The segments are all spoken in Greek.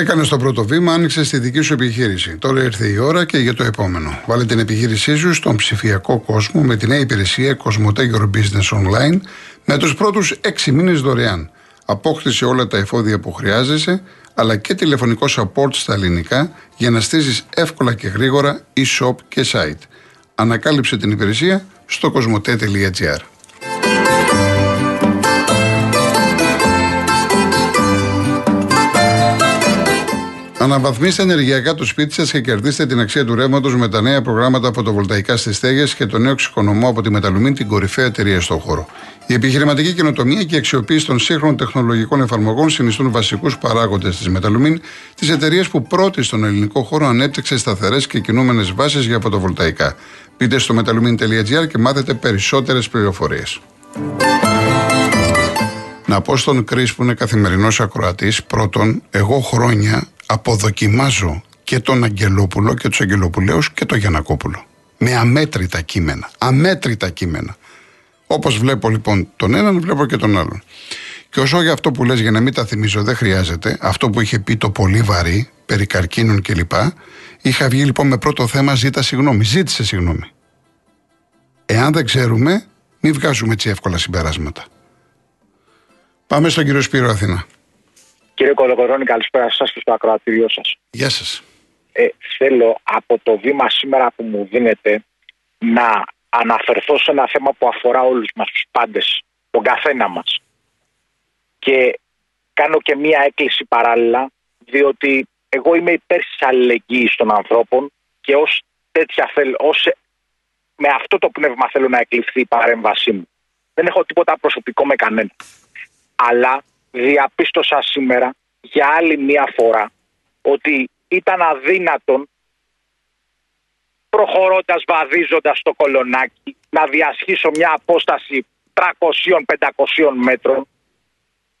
Έκανε το πρώτο βήμα, άνοιξε τη δική σου επιχείρηση. Τώρα ήρθε η ώρα και για το επόμενο. Βάλε την επιχείρησή σου στον ψηφιακό κόσμο με τη νέα υπηρεσία Cosmote Your Business Online με τους πρώτους 6 μήνες δωρεάν. Απόκτησε όλα τα εφόδια που χρειάζεσαι, αλλά και τηλεφωνικό support στα ελληνικά για να στήσεις εύκολα και γρήγορα e-shop και site. Ανακάλυψε την υπηρεσία στο cosmote.gr. Αναβαθμίστε ενεργειακά το σπίτι σας και κερδίστε την αξία του ρεύματος με τα νέα προγράμματα φωτοβολταϊκά στις στέγες και το νέο εξοικονομώ από τη Μεταλουμίν, την κορυφαία εταιρεία στον χώρο. Η επιχειρηματική καινοτομία και η αξιοποίηση των σύγχρονων τεχνολογικών εφαρμογών συνιστούν βασικούς παράγοντες της Μεταλουμίν, της εταιρείας που πρώτη στον ελληνικό χώρο ανέπτυξε σταθερές και κινούμενες βάσεις για φωτοβολταϊκά. Μπείτε στο metalumin.gr και μάθετε περισσότερες πληροφορίες. Να πω στον Κρι που είναι καθημερινός ακροατής, πρώτον, εγώ χρόνια αποδοκιμάζω και τον Αγγελόπουλο και τους Αγγελοπουλαίου και τον Γιανακόπουλο. Με αμέτρητα κείμενα. Αμέτρητα κείμενα. Όπως βλέπω λοιπόν τον έναν, βλέπω και τον άλλον. Και όσο για αυτό που λες για να μην τα θυμίζω δεν χρειάζεται, αυτό που είχε πει το πολύ βαρύ, περί καρκίνων κλπ. Είχα βγει λοιπόν με πρώτο θέμα ζήτα συγγνώμη. Ζήτησε συγγνώμη. Εάν δεν ξέρουμε, μην βγάζουμε έτσι εύκολα συμπεράσματα. Πάμε στον κύριο Σπύρο Αθήνα. Κύριε Κολοκορώνη, καλησπέρα σας και στο ακροατήριό σας. Γεια σας. Ε, θέλω από το βήμα σήμερα που μου δίνετε να αναφερθώ σε ένα θέμα που αφορά όλους μας τους πάντες, τον καθένα μας. Και κάνω και μία έκκληση παράλληλα, διότι εγώ είμαι υπέρ της αλληλεγγύης των ανθρώπων και ως τέτοια θέλω, ως, με αυτό το πνεύμα θέλω να εκλειφθεί η παρέμβασή μου. Δεν έχω τίποτα προσωπικό με κανένα. Αλλά διαπίστωσα σήμερα για άλλη μία φορά ότι ήταν αδύνατον προχωρώντας, βαδίζοντας το κολονάκι να διασχίσω μια απόσταση 300-500 μέτρων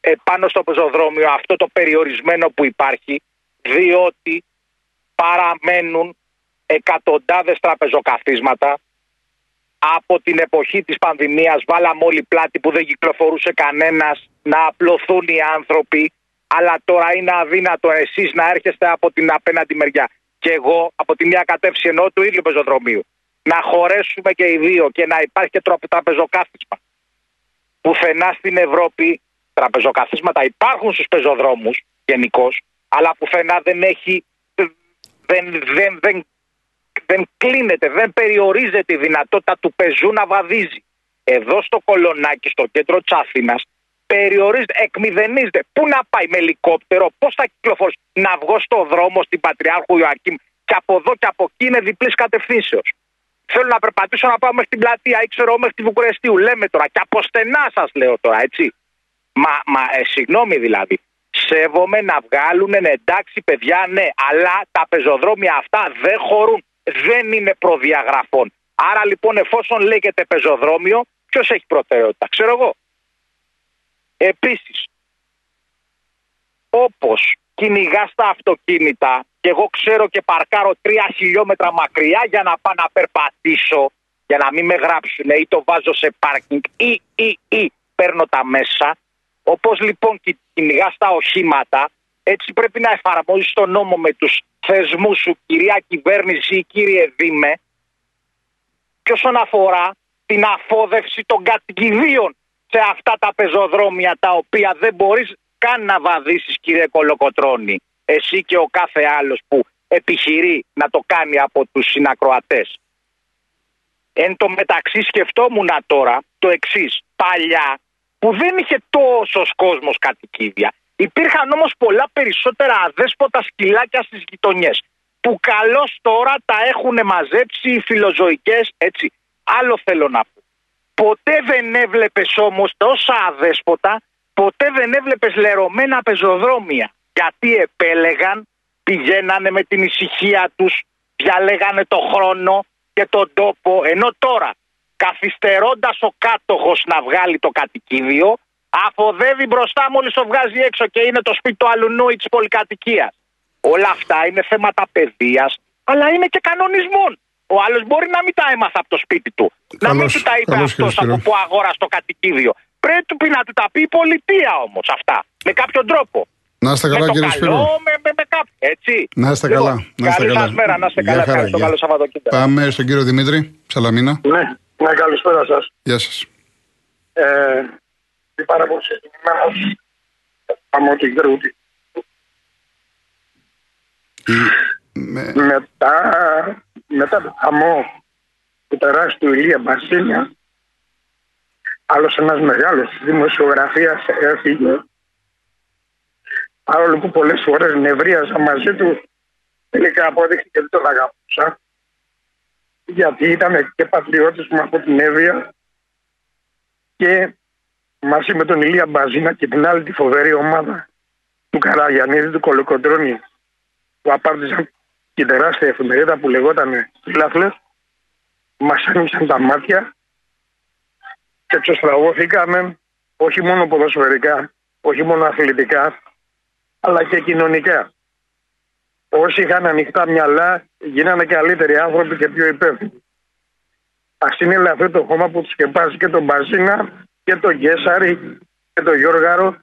επάνω στο πεζοδρόμιο αυτό το περιορισμένο που υπάρχει διότι παραμένουν εκατοντάδες τραπεζοκαθίσματα από την εποχή της πανδημίας βάλαμε όλοι πλάτη που δεν κυκλοφορούσε κανένας να απλωθούν οι άνθρωποι αλλά τώρα είναι αδύνατο εσείς να έρχεστε από την απέναντι μεριά και εγώ από τη μία κατεύθυνση εννοώ του ίδιου πεζοδρομίου να χωρέσουμε και οι δύο και να υπάρχει και τραπεζοκάθισμα. Πουθενά στην Ευρώπη τραπεζοκαθίσματα υπάρχουν στους πεζοδρόμους γενικώς, αλλά πουθενά δεν έχει δεν, δεν, δεν δεν κλείνεται, δεν περιορίζεται η δυνατότητα του πεζού να βαδίζει. Εδώ στο κολονάκι, στο κέντρο της Αθήνα, περιορίζεται, εκμηδενίζεται. Πού να πάει με ελικόπτερο, πώς θα κυκλοφορήσει, να βγω στο δρόμο στην Πατριάρχου Ιωακήμ και από εδώ και από εκεί είναι διπλής κατευθύνσεως. Θέλω να περπατήσω να πάω μέχρι την πλατεία ή ξέρω μέχρι τη Βουκουρεστίου. Λέμε τώρα και από στενά σας λέω τώρα, έτσι. Μα, μα ε, συγγνώμη δηλαδή. Σέβομαι να βγάλουν ναι, εντάξει παιδιά, ναι, αλλά τα πεζοδρόμια αυτά δεν χωρούν δεν είναι προδιαγραφών. Άρα λοιπόν εφόσον λέγεται πεζοδρόμιο, ποιος έχει προτεραιότητα, ξέρω εγώ. Επίσης, όπως κυνηγά τα αυτοκίνητα και εγώ ξέρω και παρκάρω τρία χιλιόμετρα μακριά για να πάω να περπατήσω για να μην με γράψουν ή το βάζω σε πάρκινγκ ή, ή, ή παίρνω τα μέσα. Όπως λοιπόν κυνηγά τα οχήματα, έτσι πρέπει να εφαρμόζεις τον νόμο με τους θεσμού σου, κυρία κυβέρνηση ή κύριε Δήμε, και όσον αφορά την αφόδευση των κατοικιδίων σε αυτά τα πεζοδρόμια τα οποία δεν μπορείς καν να βαδίσεις κύριε Κολοκοτρώνη εσύ και ο κάθε άλλος που επιχειρεί να το κάνει από τους συνακροατές. Εν τω μεταξύ σκεφτόμουν τώρα το εξής. Παλιά που δεν είχε τόσος κόσμος κατοικίδια Υπήρχαν όμως πολλά περισσότερα αδέσποτα σκυλάκια στις γειτονιές που καλώς τώρα τα έχουν μαζέψει οι φιλοζωικές έτσι. Άλλο θέλω να πω. Ποτέ δεν έβλεπες όμως τόσα αδέσποτα, ποτέ δεν έβλεπες λερωμένα πεζοδρόμια. Γιατί επέλεγαν, πηγαίνανε με την ησυχία τους, διαλέγανε το χρόνο και τον τόπο, ενώ τώρα καθυστερώντας ο κάτοχος να βγάλει το κατοικίδιο, αφοδεύει μπροστά μόλις το βγάζει έξω και είναι το σπίτι του αλουνού ή της πολυκατοικίας. Όλα αυτά είναι θέματα παιδείας, αλλά είναι και κανονισμών. Ο άλλος μπορεί να μην τα έμαθα από το σπίτι του. να μην του τα είπε αυτός από που αγόρασε το κατοικίδιο. Πρέπει να του τα πει η πολιτεία όμως αυτά. Με κάποιον τρόπο. Να είστε καλά, με κύριε το Σπύρο. καλό, με, με, με κάποιο, έτσι. Να είστε Λοιπόν, καλά. Να είστε καλή καλά. σας μέρα, να είστε Γεια καλά. χαρά, Ευχαριστώ, γεια. καλό Σαββατοκύριακο. Πάμε στον κύριο Δημήτρη Σαλαμίνα. Ναι, ναι, καλησπέρα σας. Γεια σας. Ε, την πάρα πολύ συγκεκριμένα από την Κρούτη. Με... Μετά, μετά το χαμό του τεράστιου Ηλία Μπασίνια, άλλος ένας μεγάλος δημοσιογραφίας έφυγε. Παρόλο που πολλές φορές νευρίαζα μαζί του, τελικά απόδειχθηκε ότι τον αγαπούσα. Γιατί ήταν και πατριώτης μου από την Εύβοια και μαζί με τον Ηλία Μπαζίνα και την άλλη τη φοβερή ομάδα του Καραγιανίδη του Κολοκοντρώνη που απάρτησαν την τεράστια εφημερίδα που λεγόταν Φίλαθλες μας άνοιξαν τα μάτια και εξωστραγώθηκαμε όχι μόνο ποδοσφαιρικά, όχι μόνο αθλητικά αλλά και κοινωνικά. Όσοι είχαν ανοιχτά μυαλά γίνανε καλύτεροι άνθρωποι και πιο υπεύθυνοι. Α είναι ελαφρύ το χώμα που τους σκεπάζει και τον Μπαζίνα και τον Γκέσαρη και τον Γιώργαρο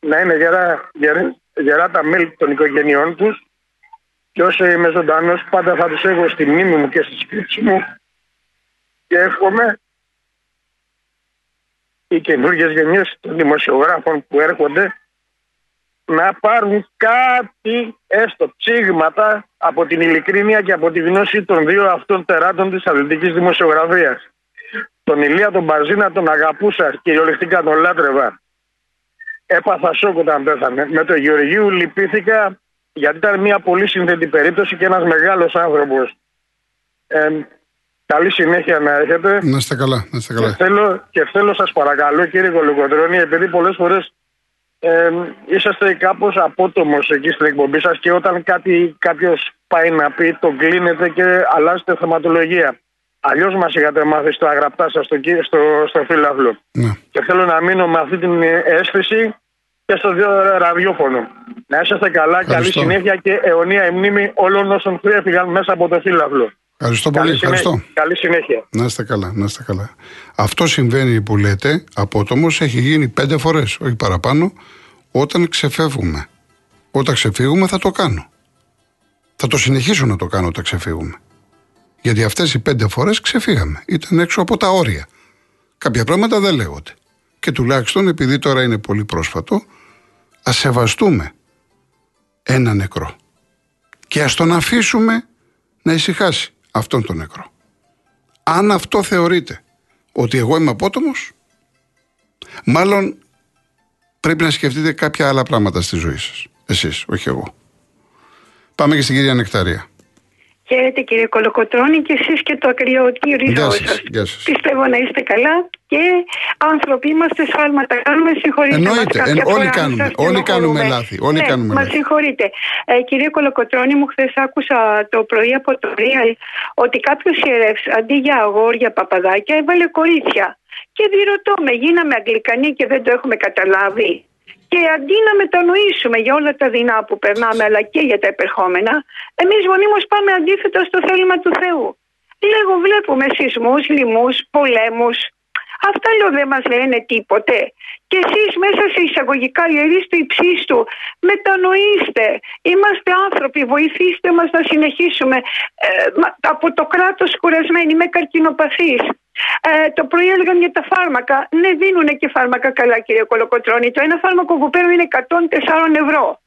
να είναι γερά, γερά, γερά τα μέλη των οικογενειών τους και όσο είμαι ζωντανός, πάντα θα τους έχω στη μνήμη μου και στη σκέψη μου και εύχομαι οι καινούργιες γενιές των δημοσιογράφων που έρχονται να πάρουν κάτι, έστω ψήγματα, από την ειλικρίνεια και από τη γνώση των δύο αυτών τεράτων της αθλητικής δημοσιογραφίας. Τον Ηλία τον Μπαζίνα τον αγαπούσα, κυριολεκτικά τον λάτρευα. Έπαθα σοκ όταν πέθανε. Με τον Γεωργίου λυπήθηκα γιατί ήταν μια πολύ σύνθετη περίπτωση και ένας μεγάλος άνθρωπος. Ε, καλή συνέχεια να έχετε. Να είστε καλά. Να είστε Και καλά. θέλω, και θέλω σας παρακαλώ κύριε Κολοκοντρώνη, επειδή πολλές φορές ε, είσαστε κάπως απότομος εκεί στην εκπομπή σας και όταν κάτι, κάποιος πάει να πει τον κλείνετε και αλλάζετε θεματολογία. Αλλιώς μας είχατε μάθει στα γραπτά σας στο, κύ- στο, στο φύλαυλο. Ναι. Και θέλω να μείνω με αυτή την αίσθηση και στο δύο ραδιόφωνο. Να είσαστε καλά, καλή Ευχαριστώ. συνέχεια και αιωνία μνήμη όλων όσων έφυγαν μέσα από το φύλαυλο. Ευχαριστώ πολύ. Καλή Ευχαριστώ. συνέχεια. Καλή συνέχεια. Να είστε καλά, να είστε καλά. Αυτό συμβαίνει που λέτε, απότομος, έχει γίνει πέντε φορές, όχι παραπάνω, όταν ξεφεύγουμε. Όταν ξεφύγουμε θα το κάνω. Θα το συνεχίσω να το κάνω όταν ξεφύγουμε. Γιατί αυτές οι πέντε φορές ξεφύγαμε. Ήταν έξω από τα όρια. Κάποια πράγματα δεν λέγονται. Και τουλάχιστον επειδή τώρα είναι πολύ πρόσφατο, ας σεβαστούμε ένα νεκρό. Και ας τον αφήσουμε να ησυχάσει αυτόν τον νεκρό. Αν αυτό θεωρείτε ότι εγώ είμαι απότομος, μάλλον πρέπει να σκεφτείτε κάποια άλλα πράγματα στη ζωή σας. Εσείς, όχι εγώ. Πάμε και στην κυρία Νεκταρία. Χαίρετε κύριε Κολοκοτρώνη και εσείς και το ακριοτήριό Γεια σας. σας, γεια σας. Πιστεύω να είστε καλά και άνθρωποι είμαστε σφάλματα κάνουμε, συγχωρείτε Εννοείται, μας κάποια εν- όλοι φορά, κάνουμε, σας όλοι στενοχωρούμε. κάνουμε λάθη, όλοι ναι, κάνουμε μας λάθη. συγχωρείτε. Ε, κύριε Κολοκοτρώνη μου χθες άκουσα το πρωί από το Real ότι κάποιος ιερεύς αντί για αγόρια παπαδάκια έβαλε κορίτσια. Και διρωτώ με, γίναμε Αγγλικανοί και δεν το έχουμε καταλάβει; Και αντί να μετανοήσουμε για όλα τα δεινά που περνάμε αλλά και για τα επερχόμενα, εμείς μονίμως πάμε αντίθετα στο θέλημα του Θεού. Λέγω βλέπουμε σεισμούς, λοιμούς, πολέμους. Αυτά λέω δεν μας λένε τίποτε. Και εσείς μέσα σε εισαγωγικά ιερείς του υψίστου μετανοήστε. Είμαστε άνθρωποι, βοηθήστε μας να συνεχίσουμε ε, μα- από το κράτος κουρασμένοι με καρκινοπαθείς. Ε, το πρωί έλεγαν για τα φάρμακα. Ναι, δίνουν και φάρμακα καλά, κύριε Κολοκοτρώνη. Το ένα φάρμακο που παίρνουν είναι 104 ευρώ.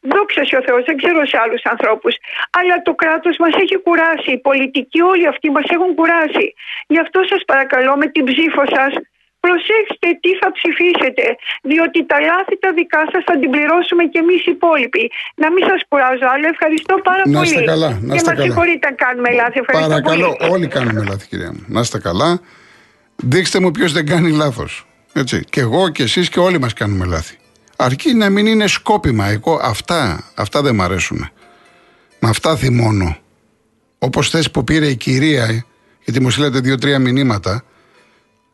Δόξα σε ο Θεός, δεν ξέρω σε άλλους ανθρώπους. Αλλά το κράτος μας έχει κουράσει. Οι πολιτικοί όλοι αυτοί μας έχουν κουράσει. Γι' αυτό σας παρακαλώ με την ψήφο σας προσέξτε τι θα ψηφίσετε. Διότι τα λάθη τα δικά σας θα την πληρώσουμε και εμείς οι υπόλοιποι. Να μην σας κουράζω άλλο. Ευχαριστώ πάρα Να πολύ. είστε καλά, να και είστε μας καλά. συγχωρείτε αν κάνουμε λάθη. Ευχαριστώ Παρακαλώ, πολύ. όλοι κάνουμε λάθη, κυρία μου. Να είστε καλά. Δείξτε μου ποιος δεν κάνει λάθος. Έτσι. Και εγώ και εσείς και όλοι μας κάνουμε λάθη. Αρκεί να μην είναι σκόπιμα. Εγώ αυτά, αυτά δεν μ' αρέσουν. Με αυτά θυμώνω. Όπως θες που πήρε η κυρία, ε, γιατί μου στείλατε δύο-τρία μηνύματα,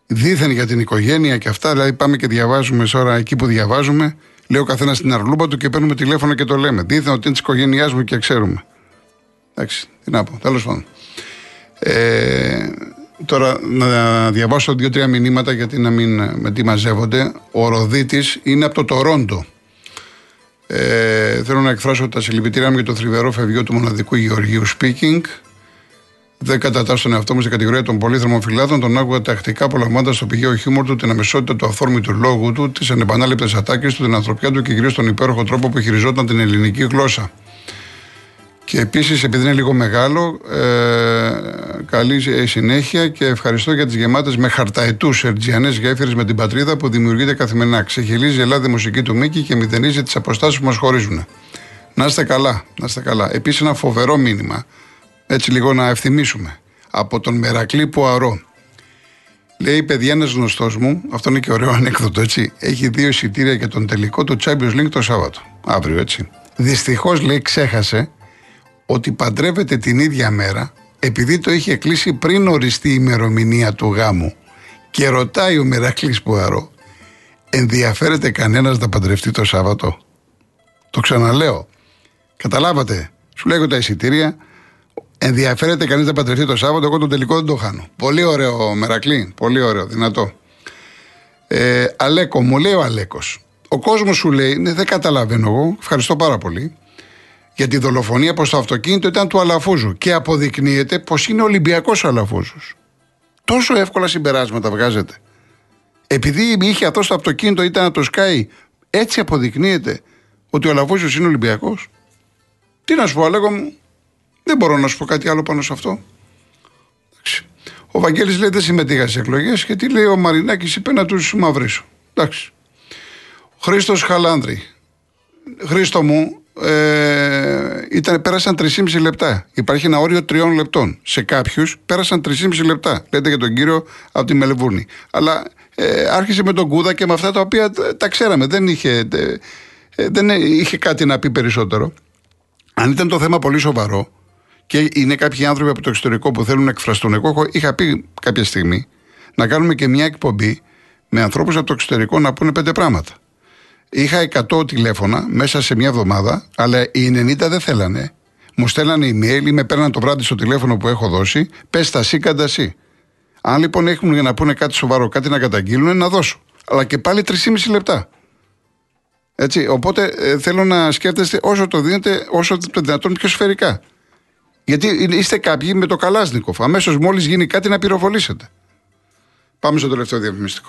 δίθεν για την οικογένεια και αυτά. Δηλαδή, πάμε και διαβάζουμε σε ώρα εκεί που διαβάζουμε. Λέει ο καθένα την αρλούμπα του και παίρνουμε τηλέφωνο και το λέμε. Δίθεν ότι είναι της οικογένειάς μου και ξέρουμε. Εντάξει, τι να πω. Τέλος πάντων. Ε, τώρα να διαβάσω δύο-τρία μηνύματα γιατί να μην με τι μαζεύονται. Ο Ροδίτης είναι από το Τορόντο. Ε, θέλω να εκφράσω τα συλληπιτήριά μου για το θρυβερό φευγείο του μοναδικού Γεωργίου Speaking. Δεν κατατάσσω τον εαυτό μου στην κατηγορία των πολύθρομων φυλάδων. Τον άκουγα τακτικά απολαμβάνοντας το πηγαίο χιούμορ του, την αμεσότητα του αυθόρμητου λόγου του, τις ανεπανάληπτες ατάκες του, την ανθρωπιά του και κυρίως τον υπέροχο τρόπο που χειριζόταν την ελληνική γλώσσα. Και επίσης, επειδή είναι λίγο μεγάλο, ε, καλή συνέχεια και ευχαριστώ για τις γεμάτες με χαρταετούς ερτζιανές γέφυρες με την πατρίδα που δημιουργείται καθημερινά. Ξεχυλίζει η Ελλάδα μουσική του Μίκη και μηδενίζει τις αποστάσεις που μας χωρίζουν. Να είστε καλά, να είστε καλά. Επίσης, ένα φοβερό μήνυμα, έτσι λίγο να ευθυμίσουμε, από τον Μερακλή Πουαρό. Λέει, παιδιά, ένας γνωστός μου, αυτό είναι και ωραίο ανέκδοτο, έτσι. Έχει δύο εισιτήρια για τον τελικό του Champions League το Σάββατο. Αύριο, έτσι. Δυστυχώς, λέει, ξέχασε ότι παντρεύεται την ίδια μέρα επειδή το είχε κλείσει πριν οριστεί η ημερομηνία του γάμου και ρωτάει ο Μερακλής Πουαρό ενδιαφέρεται κανένας να παντρευτεί το Σάββατο; Το ξαναλέω καταλάβατε σου λέγω τα εισιτήρια ενδιαφέρεται κανείς να παντρευτεί το Σάββατο εγώ το τελικό δεν το χάνω πολύ ωραίο Μερακλή πολύ ωραίο δυνατό ε, Αλέκο μου λέει ο Αλέκος ο κόσμος σου λέει ναι δεν καταλαβαίνω εγώ ευχαριστώ πάρα πολύ για τη δολοφονία προς το αυτοκίνητο ήταν του Αλαφούζου. Και αποδεικνύεται πως είναι Ολυμπιακός ο Αλαφούζος. Τόσο εύκολα συμπεράσματα βγάζετε. Επειδή είχε αυτός το αυτοκίνητο, ήταν να το σκάει, έτσι αποδεικνύεται ότι ο Αλαφούζος είναι Ολυμπιακός. Τι να σου πω, λέγω μου, δεν μπορώ να σου πω κάτι άλλο πάνω σε αυτό. Ο Βαγγέλης λέει δεν συμμετείχα στις εκλογές γιατί λέει ο Μαρινάκης είπε να τους μαυρίσω. Εντάξει. Χρήστος Χαλάνδρη. Χρήστο μου, ε, ήταν, πέρασαν 3,5 λεπτά. Υπάρχει ένα όριο τριών λεπτών. Σε κάποιους πέρασαν 3,5 λεπτά. Λέτε για τον κύριο από τη Μελεβούρνη. Αλλά ε, άρχισε με τον Κούδα και με αυτά τα οποία τα ξέραμε. Δεν είχε, ε, δεν είχε κάτι να πει περισσότερο. Αν ήταν το θέμα πολύ σοβαρό και είναι κάποιοι άνθρωποι από το εξωτερικό που θέλουν να εκφραστούν, εγώ είχα πει κάποια στιγμή να κάνουμε και μια εκπομπή με ανθρώπους από το εξωτερικό να πούνε πέντε πράγματα. Είχα 100 τηλέφωνα μέσα σε μια εβδομάδα, αλλά οι 90 δεν θέλανε. Μου στέλνανε email ή με παίρναν το βράδυ στο τηλέφωνο που έχω δώσει. Πες τα σι, κάντα σι. Αν λοιπόν έχουν για να πούνε κάτι σοβαρό, κάτι να καταγγείλουν, να δώσω. Αλλά και πάλι 3,5 λεπτά. Έτσι, οπότε ε, θέλω να σκέφτεστε όσο το δίνετε, όσο το δυνατόν πιο σφαιρικά. Γιατί είστε κάποιοι με το καλάσνικοφ. Αμέσως μόλις γίνει κάτι να πυροβολήσετε. Πάμε στο τελευταίο διαφημιστικό.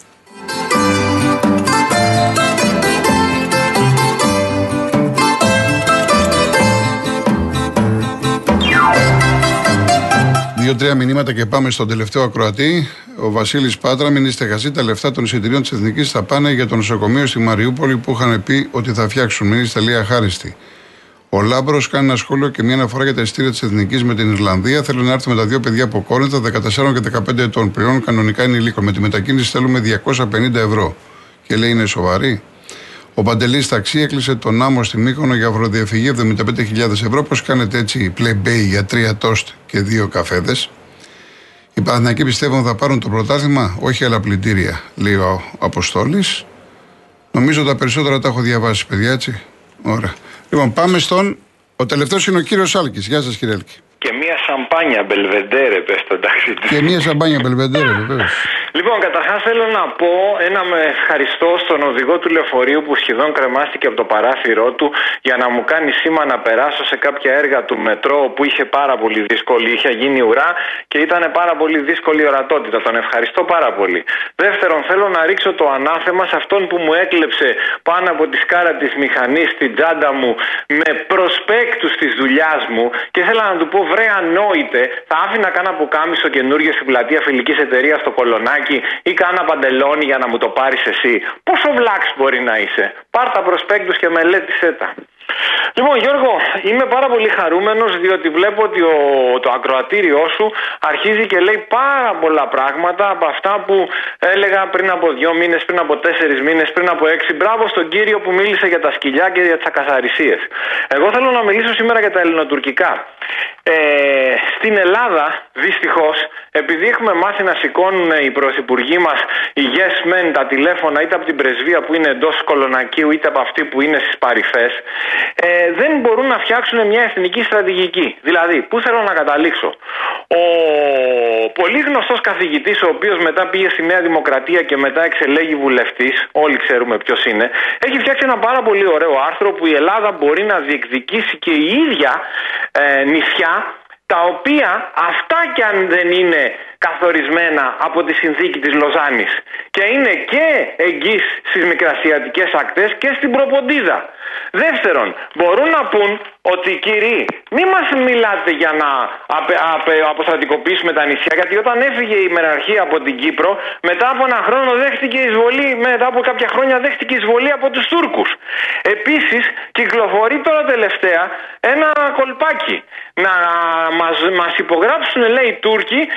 Δύο-τρία μηνύματα και πάμε στον τελευταίο ακροατή. Ο Βασίλης Πάτρα, μην είστε χασί. Τα λεφτά των εισιτηρίων της Εθνικής θα πάνε για το νοσοκομείο στη Μαριούπολη που είχαν πει ότι θα φτιάξουν. Μην είστε λίγα χάριστοι. Ο Λάμπρος κάνει ένα σχόλιο και μια αναφορά για τα εισιτήρια της Εθνικής με την Ιρλανδία. Θέλω να έρθω με τα δύο παιδιά από Κόρινθα, 14 και 15 ετών. Πληρώνουν κανονικά είναι υλικό. Με τη μετακίνηση θέλουμε 250 ευρώ. Και λέει είναι σοβαρή. Ο Παντελής Ταξί έκλεισε τον άμμο στη Μύκονο για ευρωδιαφυγή 75.000 ευρώ. Πώ κάνετε έτσι play για τρία τόστ και δύο καφέδες. Οι Παναθηναϊκοί πιστεύουν θα πάρουν το πρωτάθλημα, όχι άλλα πλυντήρια, λέει ο Αποστόλης. Νομίζω τα περισσότερα τα έχω διαβάσει, παιδιά, έτσι. Ωραία. Λοιπόν, πάμε στον. Ο τελευταίος είναι ο κύριος Άλκης. Γεια σας, κύριε Άλκη. Και μία σαμπάνια μπελβεντέρε, πες το εντάξει. Και μία σαμπάνια μπελβεντέρε, βεβαίως. Λοιπόν, καταρχάς θέλω να πω ένα με ευχαριστώ στον οδηγό του λεωφορείου που σχεδόν κρεμάστηκε από το παράθυρό του για να μου κάνει σήμα να περάσω σε κάποια έργα του μετρό που είχε πάρα πολύ δύσκολη, είχε γίνει ουρά και ήταν πάρα πολύ δύσκολη ορατότητα. Τον ευχαριστώ πάρα πολύ. Δεύτερον, θέλω να ρίξω το ανάθεμα σε αυτόν που μου έκλεψε πάνω από τη σκάρα της μηχανής στην τσάντα μου με προσπέκτους της δουλειάς μου και θέλω να του πω βρε ανόητε, θα άφηνα κάνα πουκάμισο καινούργιος στην πλατεία φιλικής εταιρείας στο κολονάκι ή κάνα παντελόνι για να μου το πάρεις εσύ. Πόσο βλάξ μπορεί να είσαι. Πάρ τα προσπέκτους και μελέτησέ τα. Λοιπόν, Γιώργο, είμαι πάρα πολύ χαρούμενος διότι βλέπω ότι ο, το ακροατήριό σου αρχίζει και λέει πάρα πολλά πράγματα από αυτά που έλεγα πριν από δύο μήνες, πριν από τέσσερις μήνες, πριν από έξι. Μπράβο στον κύριο που μίλησε για τα σκυλιά και για τις ακαθαρισίες. Εγώ θέλω να μιλήσω σήμερα για τα ελληνοτουρκικά. Ε, στην Ελλάδα, δυστυχώς, επειδή έχουμε μάθει να σηκώνουν οι πρωθυπουργοί μας οι yes men τα τηλέφωνα είτε από την πρεσβεία που είναι εντός κολονακίου είτε από αυτή που είναι στις παρυφές, ε, δεν μπορούν να φτιάξουν μια εθνική στρατηγική. Δηλαδή, πού θέλω να καταλήξω; Ο πολύ γνωστός καθηγητής, ο οποίος μετά πήγε στη Νέα Δημοκρατία και μετά εξελέγει βουλευτής, όλοι ξέρουμε ποιος είναι, έχει φτιάξει ένα πάρα πολύ ωραίο άρθρο που η Ελλάδα μπορεί να διεκδικήσει και η ίδια ε, νησιά τα οποία αυτά κι αν δεν είναι καθορισμένα από τη συνθήκη της Λοζάνης και είναι και εγγύς στις μικρασιατικές ακτές και στην προποντίδα. Δεύτερον, μπορούν να πούν ότι κύριοι μη μας μιλάτε για να απε, απε, αποστρατικοποιήσουμε τα νησιά γιατί όταν έφυγε η μεραρχία από την Κύπρο μετά από ένα χρόνο δέχτηκε εισβολή μετά από κάποια χρόνια δέχτηκε εισβολή από τους Τούρκους. Επίσης κυκλοφορεί τώρα τελευταία ένα κολπάκι να μας, μας υπογράψουν λέει οι Τούρκοι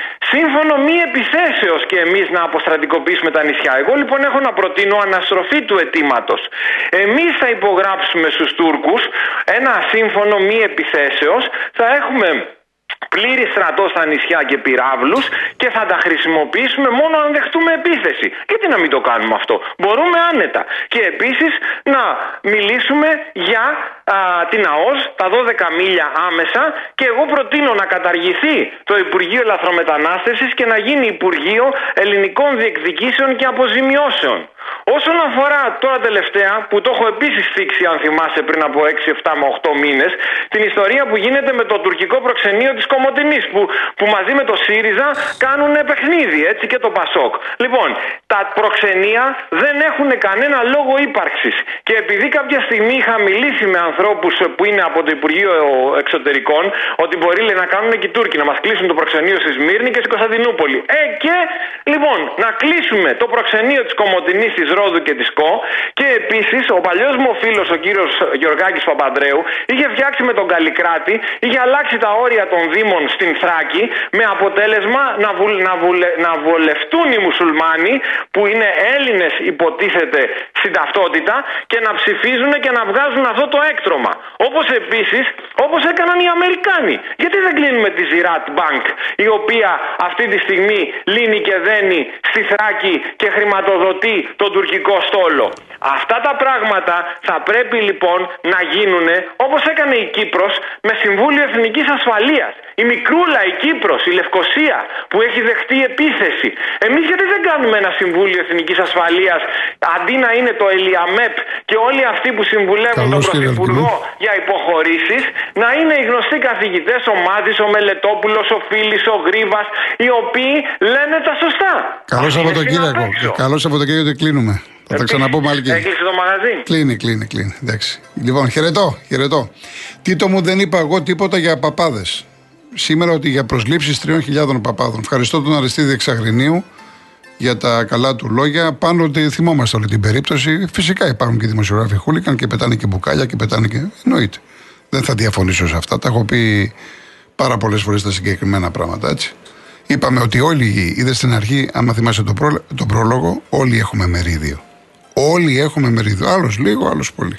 σύμφωνο μη επιθέσεως και εμείς να αποστρατικοποιήσουμε τα νησιά. Εγώ λοιπόν έχω να προτείνω αναστροφή του αιτήματος. Εμείς θα υπογράψουμε στους Τούρκους ένα σύμφωνο μη επιθέσεως, θα έχουμε πλήρης στρατός στα νησιά και πυράβλους και θα τα χρησιμοποιήσουμε μόνο αν δεχτούμε επίθεση. Γιατί να μην το κάνουμε αυτό; Μπορούμε άνετα. Και επίσης να μιλήσουμε για α, την ΑΟΣ, τα 12 μίλια άμεσα και εγώ προτείνω να καταργηθεί το Υπουργείο Ελαθρομετανάστευσης και να γίνει Υπουργείο Ελληνικών Διεκδικήσεων και Αποζημιώσεων. Όσον αφορά τώρα τελευταία, που το έχω επίσης θίξει, αν θυμάσαι, πριν από 6, 7 με 8 μήνες, την ιστορία που γίνεται με το τουρκικό προξενείο της Κομωτινή, που, που μαζί με το ΣΥΡΙΖΑ κάνουν παιχνίδι, έτσι και το ΠΑΣΟΚ. Λοιπόν, τα προξενία δεν έχουν κανένα λόγο ύπαρξης. Και επειδή κάποια στιγμή είχα μιλήσει με ανθρώπους που είναι από το Υπουργείο Εξωτερικών, ότι μπορεί λέει, να κάνουν και οι Τούρκοι να μας κλείσουν το προξενείο στη Σμύρνη και στην Κωνσταντινούπολη. Ε, και λοιπόν, να κλείσουμε το προξενείο της Κομωτινής της Ρόδου και της ΚΟ. Και επίσης ο παλιός μου φίλος, ο κύριος Γεωργάκης Παπαντρέου, είχε φτιάξει με τον Καλλικράτη, είχε αλλάξει τα όρια των Δήμων στην Θράκη με αποτέλεσμα να, βουλ, να, βουλε, να βολευτούν οι μουσουλμάνοι που είναι Έλληνες υποτίθεται στην ταυτότητα και να ψηφίζουν και να βγάζουν αυτό το έκτρωμα. Όπως επίσης, όπως έκαναν οι Αμερικάνοι. Γιατί δεν κλείνουμε τη Zirat Bank, η οποία αυτή τη στιγμή λύνει και δένει στη Θράκη και χρηματοδοτεί τον τουρκικό στόλο. Αυτά τα πράγματα θα πρέπει λοιπόν να γίνουν όπως έκανε η Κύπρος με Συμβούλιο Εθνικής Ασφαλείας. Η Μικρούλα, η Κύπρος, η Λευκοσία που έχει δεχτεί επίθεση. Εμείς γιατί δεν κάνουμε ένα Συμβούλιο Εθνικής Ασφαλείας αντί να είναι το ΕΛΙΑΜΕΠ και όλοι αυτοί που συμβουλεύουν τον Πρωθυπουργό για υποχωρήσεις να είναι οι γνωστοί καθηγητές, ο Μάτζης, ο Μελετόπουλος, ο Φίλης, ο Γρίβας οι οποίοι λένε τα σωστά. Καλό Σαββατοκύριακο. Καλό Σαββατοκύριακο και κλείνουμε. Θα τα ξαναπούμε άλλη Έκλεισε το μαγαζί. Κλείνει, κλείνει, κλείνει. Εντάξει. Λοιπόν, χαιρετώ, χαιρετώ. το μου δεν είπα εγώ τίποτα για παπάδες σήμερα ότι για προσλήψεις 3.000 παπάδων. Ευχαριστώ τον Αριστίδη Εξαγρινίου για τα καλά του λόγια. Πάνω ότι θυμόμαστε όλη την περίπτωση. Φυσικά υπάρχουν και δημοσιογράφοι χούλικαν και πετάνε και μπουκάλια και πετάνε και. Εννοείται. Δεν θα διαφωνήσω σε αυτά. Τα έχω πει πάρα πολλές φορές τα συγκεκριμένα πράγματα έτσι. Είπαμε ότι όλοι, είδες στην αρχή, άμα θυμάσαι τον, προ, το πρόλογο, όλοι έχουμε μερίδιο. Όλοι έχουμε μερίδιο. Άλλος λίγο, άλλος πολύ.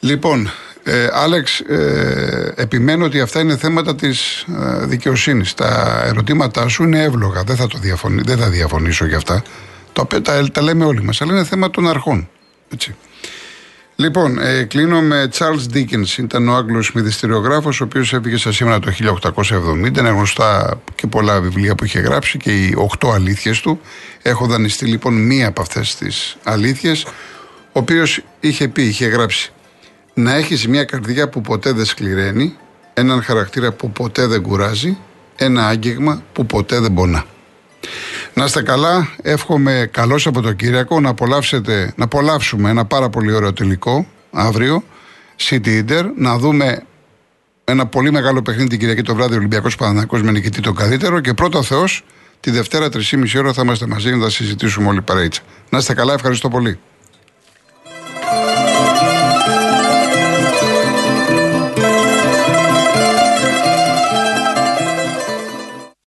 Λοιπόν, ε, Άλεξ, ε, επιμένω ότι αυτά είναι θέματα της ε, δικαιοσύνης. Τα ερωτήματά σου είναι εύλογα. Δεν θα, το διαφωνήσω, δεν θα διαφωνήσω για αυτά. Τα, τα, τα λέμε όλοι μας. Αλλά είναι θέμα των αρχών. Έτσι. Λοιπόν, ε, κλείνω με Charles Dickens. Ήταν ο Άγγλος μυθιστηριογράφο, ο οποίος έφυγε στα σήμερα το 1870. Είναι γνωστά και πολλά βιβλία που είχε γράψει και οι οχτώ αλήθειες του. Έχω δανειστεί λοιπόν μία από αυτές τις αλήθειες, ο οποίος είχε πει, είχε γράψει να έχεις μια καρδιά που ποτέ δεν σκληραίνει, έναν χαρακτήρα που ποτέ δεν κουράζει, ένα άγγιγμα που ποτέ δεν πονά. Να είστε καλά, εύχομαι καλό Σαββατοκύριακο, να, απολαύσετε, να απολαύσουμε ένα πάρα πολύ ωραίο τελικό αύριο, City Inter, να δούμε ένα πολύ μεγάλο παιχνίδι την Κυριακή το βράδυ Ολυμπιακός Παναθηναϊκός με νικητή το καλύτερο και πρώτο Θεός τη Δευτέρα 3,5 ώρα θα είμαστε μαζί να τα συζητήσουμε όλοι παρέιτσα. Να είστε καλά, ευχαριστώ πολύ.